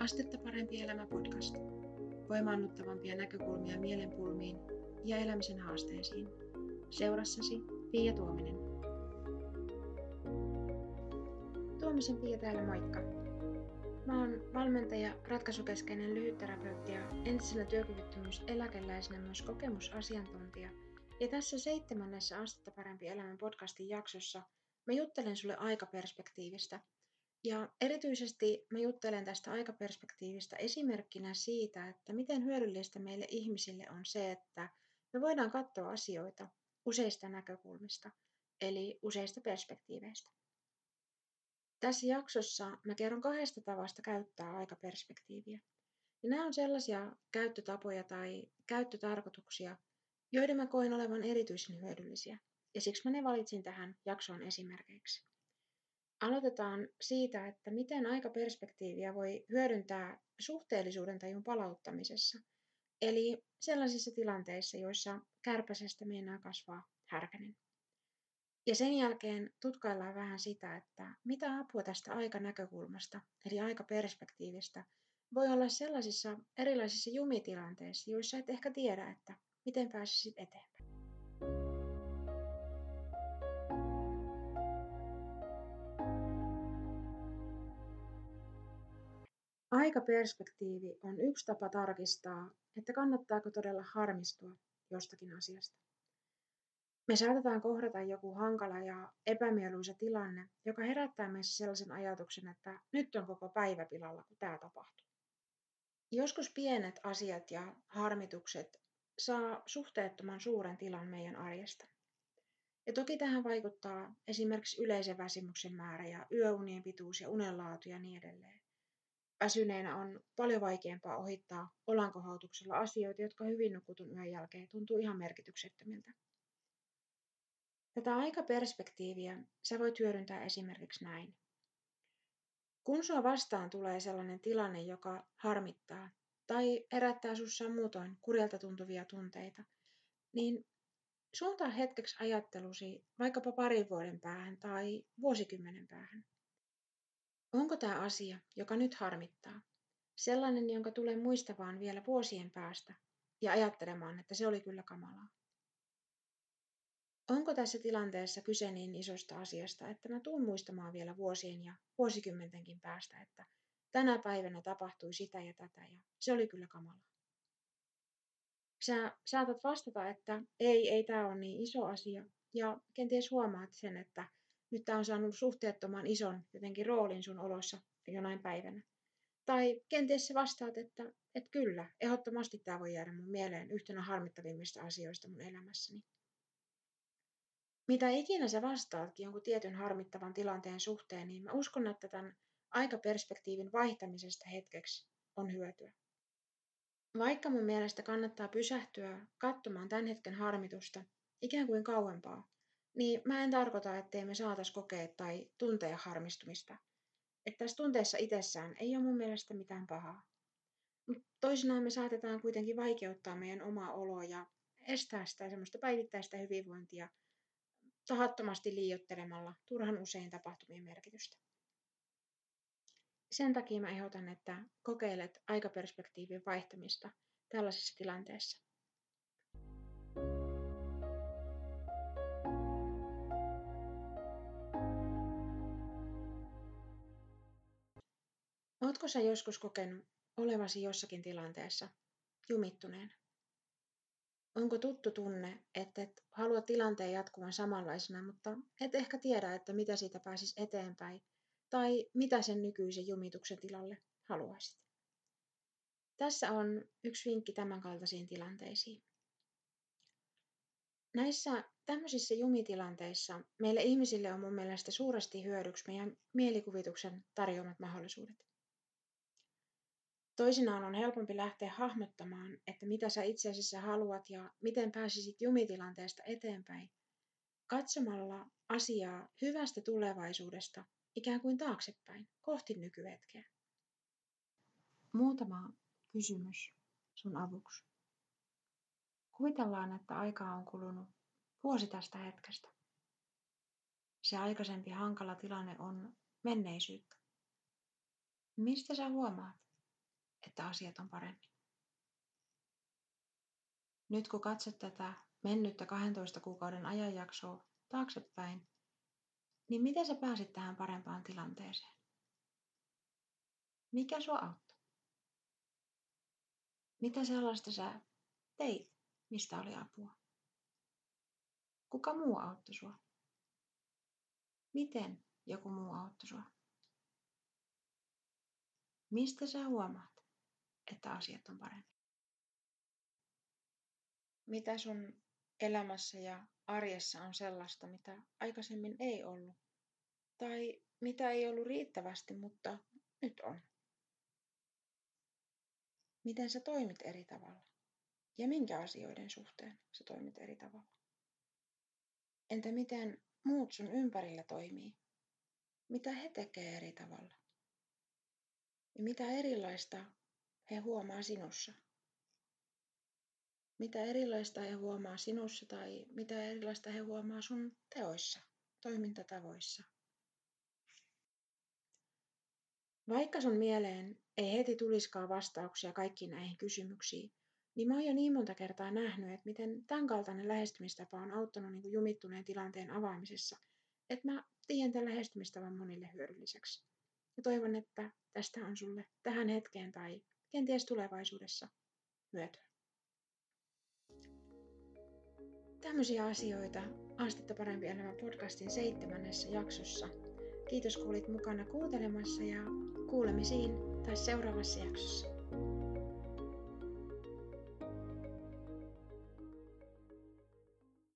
Astetta parempi elämä podcast. Voimaannuttavampia näkökulmia mielenpulmiin ja elämisen haasteisiin. Seurassasi Pia Tuominen. Tuomisen Pia täällä moikka. Mä oon valmentaja, ratkaisukeskeinen lyhytterapeutti ja entisenä työkyvyttömyyseläkeläisenä myös kokemusasiantuntija. Ja tässä seitsemännessä Astetta parempi elämän podcastin jaksossa mä juttelen sulle aikaperspektiivistä – ja erityisesti mä juttelen tästä aikaperspektiivistä esimerkkinä siitä, että miten hyödyllistä meille ihmisille on se, että me voidaan katsoa asioita useista näkökulmista, eli useista perspektiiveistä. Tässä jaksossa mä kerron kahdesta tavasta käyttää aikaperspektiiviä. Ja nämä on sellaisia käyttötapoja tai käyttötarkoituksia, joiden mä koin olevan erityisen hyödyllisiä. Ja siksi mä ne valitsin tähän jaksoon esimerkiksi. Aloitetaan siitä, että miten aikaperspektiiviä voi hyödyntää suhteellisuuden tajun palauttamisessa. Eli sellaisissa tilanteissa, joissa kärpäsestä meinaa kasvaa härkänen. Ja sen jälkeen tutkaillaan vähän sitä, että mitä apua tästä aikanäkökulmasta, eli aikaperspektiivistä, voi olla sellaisissa erilaisissa jumitilanteissa, joissa et ehkä tiedä, että miten pääsisit eteenpäin. Aikaperspektiivi on yksi tapa tarkistaa, että kannattaako todella harmistua jostakin asiasta. Me saatetaan kohdata joku hankala ja epämieluisa tilanne, joka herättää meissä sellaisen ajatuksen, että nyt on koko päivä pilalla, kun tämä tapahtuu. Joskus pienet asiat ja harmitukset saa suhteettoman suuren tilan meidän arjesta. Ja toki tähän vaikuttaa esimerkiksi yleisen väsymyksen määrä ja yöunien pituus ja unenlaatu ja niin edelleen. Väsyneenä on paljon vaikeampaa ohittaa olankohautuksella asioita, jotka hyvin nukutun yön jälkeen tuntuu ihan merkityksettömiltä. Tätä aikaperspektiiviä sä voit hyödyntää esimerkiksi näin. Kun sua vastaan tulee sellainen tilanne, joka harmittaa tai herättää sussa muutoin kurjalta tuntuvia tunteita, niin suuntaa hetkeksi ajattelusi vaikkapa parin vuoden päähän tai vuosikymmenen päähän. Onko tämä asia, joka nyt harmittaa, sellainen, jonka tulee muistavaan vielä vuosien päästä ja ajattelemaan, että se oli kyllä kamalaa? Onko tässä tilanteessa kyse niin isosta asiasta, että mä tuun muistamaan vielä vuosien ja vuosikymmentenkin päästä, että tänä päivänä tapahtui sitä ja tätä ja se oli kyllä kamalaa? Sä saatat vastata, että ei, ei tämä ole niin iso asia ja kenties huomaat sen, että nyt tämä on saanut suhteettoman ison jotenkin roolin sun olossa jonain päivänä. Tai kenties sä vastaat, että, että kyllä, ehdottomasti tämä voi jäädä mun mieleen yhtenä harmittavimmista asioista mun elämässäni. Mitä ikinä sä vastaatkin jonkun tietyn harmittavan tilanteen suhteen, niin mä uskon, että tämän aikaperspektiivin vaihtamisesta hetkeksi on hyötyä. Vaikka mun mielestä kannattaa pysähtyä katsomaan tämän hetken harmitusta ikään kuin kauempaa, niin mä en tarkoita, ettei me saatais kokea tai tuntea harmistumista. Että tässä tunteessa itsessään ei ole mun mielestä mitään pahaa. Mutta toisinaan me saatetaan kuitenkin vaikeuttaa meidän omaa oloa ja estää sitä semmoista päivittäistä hyvinvointia tahattomasti liiottelemalla turhan usein tapahtumien merkitystä. Sen takia mä ehdotan, että kokeilet aikaperspektiivin vaihtamista tällaisessa tilanteessa. Ootko sä joskus kokenut olevasi jossakin tilanteessa jumittuneen? Onko tuttu tunne, että et halua tilanteen jatkuvan samanlaisena, mutta et ehkä tiedä, että mitä siitä pääsis eteenpäin tai mitä sen nykyisen jumituksen tilalle haluaisit? Tässä on yksi vinkki tämänkaltaisiin tilanteisiin. Näissä tämmöisissä jumitilanteissa meille ihmisille on mun mielestä suuresti hyödyksi meidän mielikuvituksen tarjoamat mahdollisuudet. Toisinaan on helpompi lähteä hahmottamaan, että mitä sä itse asiassa haluat ja miten pääsisit jumitilanteesta eteenpäin, katsomalla asiaa hyvästä tulevaisuudesta ikään kuin taaksepäin, kohti nykyhetkeä. Muutama kysymys sun avuksi. Kuvitellaan, että aikaa on kulunut vuosi tästä hetkestä. Se aikaisempi hankala tilanne on menneisyyttä. Mistä sä huomaat, että asiat on paremmin. Nyt kun katsot tätä mennyttä 12 kuukauden ajanjaksoa taaksepäin, niin miten sä pääsit tähän parempaan tilanteeseen? Mikä sua auttoi? Mitä sellaista sä teit, mistä oli apua? Kuka muu auttoi sua? Miten joku muu auttoi sua? Mistä sä huomaat, että asiat on paremmin? Mitä sun elämässä ja arjessa on sellaista, mitä aikaisemmin ei ollut? Tai mitä ei ollut riittävästi, mutta nyt on? Miten sä toimit eri tavalla? Ja minkä asioiden suhteen sä toimit eri tavalla? Entä miten muut sun ympärillä toimii? Mitä he tekee eri tavalla? Ja mitä erilaista he huomaa sinussa? Mitä erilaista he huomaa sinussa tai mitä erilaista he huomaa sun teoissa, toimintatavoissa? Vaikka sun mieleen ei heti tuliskaan vastauksia kaikkiin näihin kysymyksiin, niin mä oon jo niin monta kertaa nähnyt, että miten tämän kaltainen lähestymistapa on auttanut niin jumittuneen tilanteen avaamisessa, että mä tiedän tämän lähestymistavan monille hyödylliseksi. Ja toivon, että tästä on sulle tähän hetkeen tai kenties tulevaisuudessa hyötyä. Tämmöisiä asioita Astetta parempi elämä podcastin seitsemännessä jaksossa. Kiitos kun olit mukana kuuntelemassa ja kuulemisiin tai seuraavassa jaksossa.